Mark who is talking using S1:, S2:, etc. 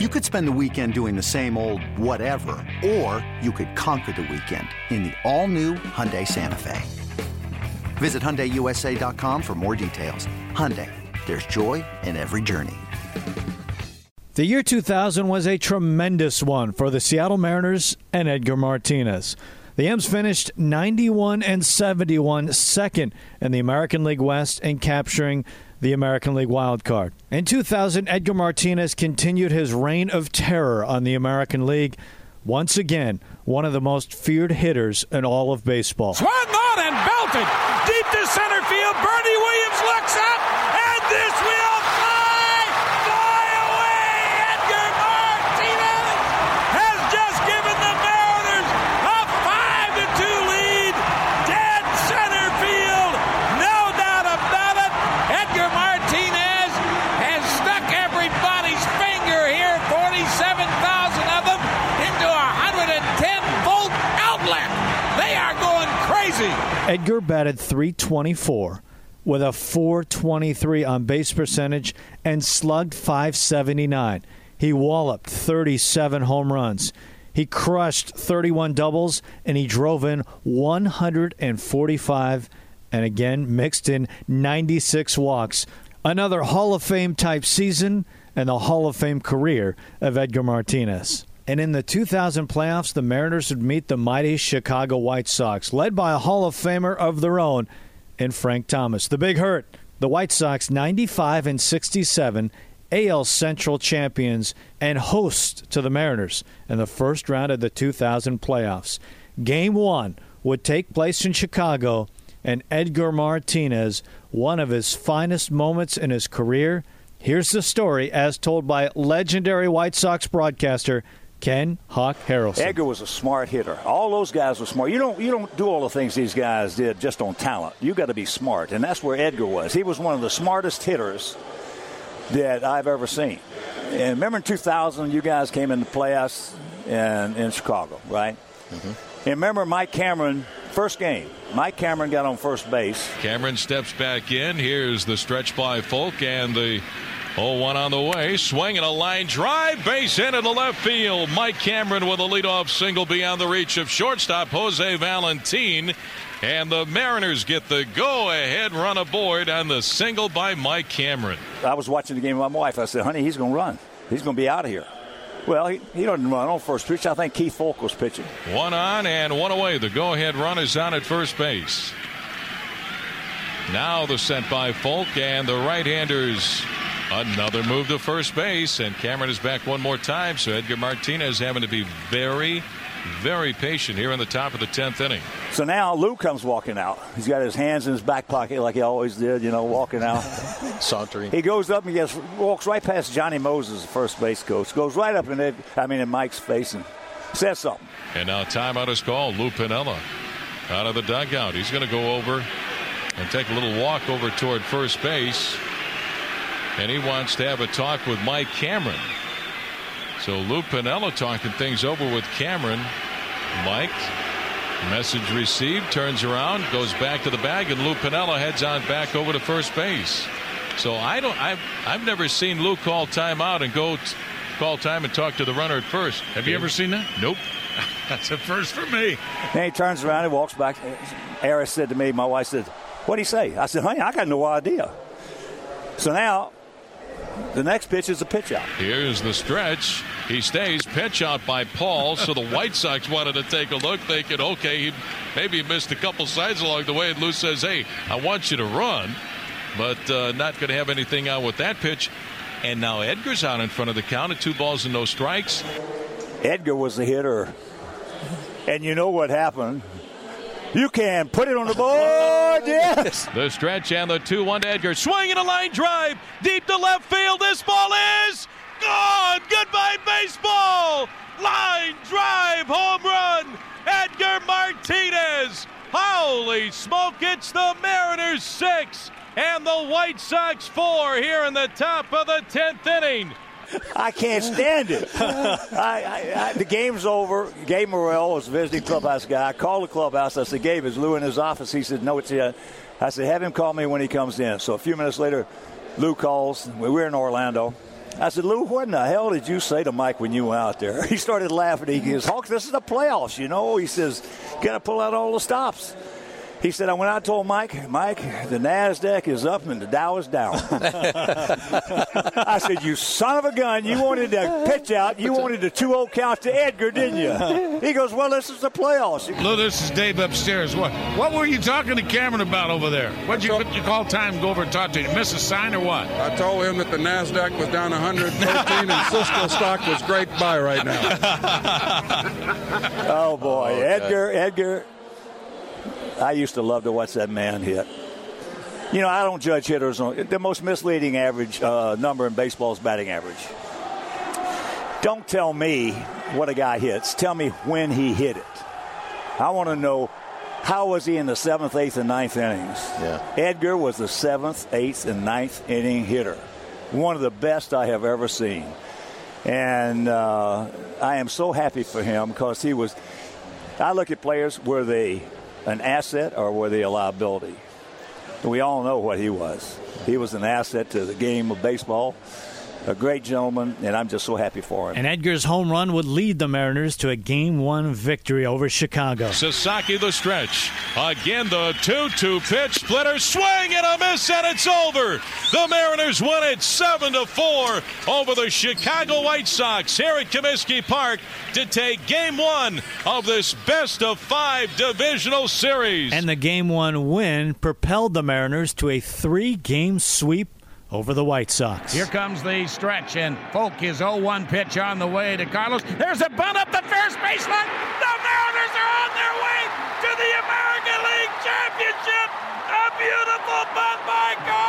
S1: You could spend the weekend doing the same old whatever, or you could conquer the weekend in the all-new Hyundai Santa Fe. Visit HyundaiUSA.com for more details. Hyundai, there's joy in every journey.
S2: The year 2000 was a tremendous one for the Seattle Mariners and Edgar Martinez. The M's finished 91 and 71, second in the American League West and capturing the American League wild card. In 2000, Edgar Martinez continued his reign of terror on the American League. Once again, one of the most feared hitters in all of baseball.
S3: Swung on and belted deep to center field. Crazy.
S2: Edgar batted 324 with a 423 on base percentage and slugged 579. He walloped 37 home runs. He crushed 31 doubles and he drove in 145 and again mixed in 96 walks. Another Hall of Fame type season and the Hall of Fame career of Edgar Martinez. And in the 2000 playoffs, the Mariners would meet the mighty Chicago White Sox, led by a Hall of Famer of their own in Frank Thomas. The Big Hurt. The White Sox 95 and 67 AL Central champions and host to the Mariners in the first round of the 2000 playoffs. Game 1 would take place in Chicago and Edgar Martinez, one of his finest moments in his career. Here's the story as told by legendary White Sox broadcaster Ken Hawk Harrelson.
S4: Edgar was a smart hitter. All those guys were smart. You don't you don't do all the things these guys did just on talent. You got to be smart, and that's where Edgar was. He was one of the smartest hitters that I've ever seen. And remember in 2000, you guys came in the playoffs in, in Chicago, right? Mm-hmm. And remember Mike Cameron, first game. Mike Cameron got on first base.
S5: Cameron steps back in. Here's the stretch by Foulke and the 0 1 on the way. Swinging a line drive, base in the left field. Mike Cameron with a leadoff single beyond the reach of shortstop Jose Valentin. And the Mariners get the go ahead run aboard on the single by Mike Cameron.
S4: I was watching the game with my wife. I said, honey, he's going to run. He's going to be out of here. Well, he, he doesn't run on first pitch. I think Keith Foulke was pitching.
S5: One on and one away. The go ahead run is on at first base. Now the sent by Foulke and the right handers. Another move to first base, and Cameron is back one more time. So Edgar Martinez having to be very, very patient here in the top of the 10th inning.
S4: So now Lou comes walking out. He's got his hands in his back pocket like he always did, you know, walking out.
S6: Sauntering.
S4: He goes up and gets, walks right past Johnny Moses, the first base coach. Goes right up in Ed, I mean in Mike's face and says something.
S5: And now timeout is called. Lou Piniella out of the dugout. He's going to go over and take a little walk over toward first base. And he wants to have a talk with Mike Cameron. So Lou Piniella talking things over with Cameron. Mike, message received, turns around, goes back to the bag, and Lou Piniella heads on back over to first base. So I don't, I've, I've never seen Lou call timeout and go t- call time and talk to the runner at first. Have you ever seen that? Nope. That's a first for me.
S4: Then he turns around and walks back. Aris said to me, my wife said, What'd he say? I said, Honey, I got no idea. So now the next pitch is a pitch out.
S5: Here's the stretch. He stays. Pitch out by Paul. So the White Sox wanted to take a look, thinking, okay, he maybe he missed a couple sides along the way. And Lou says, hey, I want you to run, but uh, not going to have anything out with that pitch. And now Edgar's out in front of the count at two balls and no strikes.
S4: Edgar was the hitter. And you know what happened? You can put it on the board, yes.
S5: The stretch and the 2 1 to Edgar. Swinging a line drive deep to left field. This ball is gone. Goodbye, baseball. Line drive, home run. Edgar Martinez. Holy smoke, it's the Mariners six and the White Sox four here in the top of the 10th inning.
S4: I can't stand it. I, I, I, the game's over. Gabe Morrell was visiting clubhouse guy. I called the clubhouse. I said, Gabe, is Lou in his office? He said, no, it's here. I said, have him call me when he comes in. So a few minutes later, Lou calls. We were in Orlando. I said, Lou, what in the hell did you say to Mike when you went out there? He started laughing. He goes, Hawks, this is the playoffs, you know. He says, got to pull out all the stops. He said, I went out and told Mike, Mike, the NASDAQ is up and the Dow is down. I said, You son of a gun, you wanted to pitch out. You wanted the 2 0 count to Edgar, didn't you? He goes, Well, this is the playoffs.
S3: Lou, this is Dave upstairs. What what were you talking to Cameron about over there? What'd you, what you call time to go over and talk to him? Miss a sign or what?
S7: I told him that the NASDAQ was down 113 and Cisco stock was great buy right now.
S4: oh, boy. Oh, okay. Edgar, Edgar I used to love to watch that man hit. You know, I don't judge hitters on the most misleading average uh, number in baseball is batting average. Don't tell me what a guy hits. Tell me when he hit it. I want to know how was he in the seventh, eighth, and ninth innings.
S8: Yeah.
S4: Edgar was the seventh, eighth, and ninth inning hitter. One of the best I have ever seen. And uh, I am so happy for him because he was. I look at players where they an asset or were they a liability? We all know what he was. He was an asset to the game of baseball a great gentleman, and I'm just so happy for him.
S2: And Edgar's home run would lead the Mariners to a game one victory over Chicago.
S5: Sasaki the stretch. Again, the 2 2 pitch splitter. Swing and a miss, and it's over. The Mariners win it 7 to 4 over the Chicago White Sox here at Comiskey Park to take game one of this best of five divisional series.
S2: And the game one win propelled the Mariners to a three game sweep over the White Sox.
S3: Here comes the stretch, and Foulke is 0 1 pitch on the way to Carlos. There's a bunt up the first baseline. The Mariners are on their way to the American League Championship. A beautiful bunt by Carlos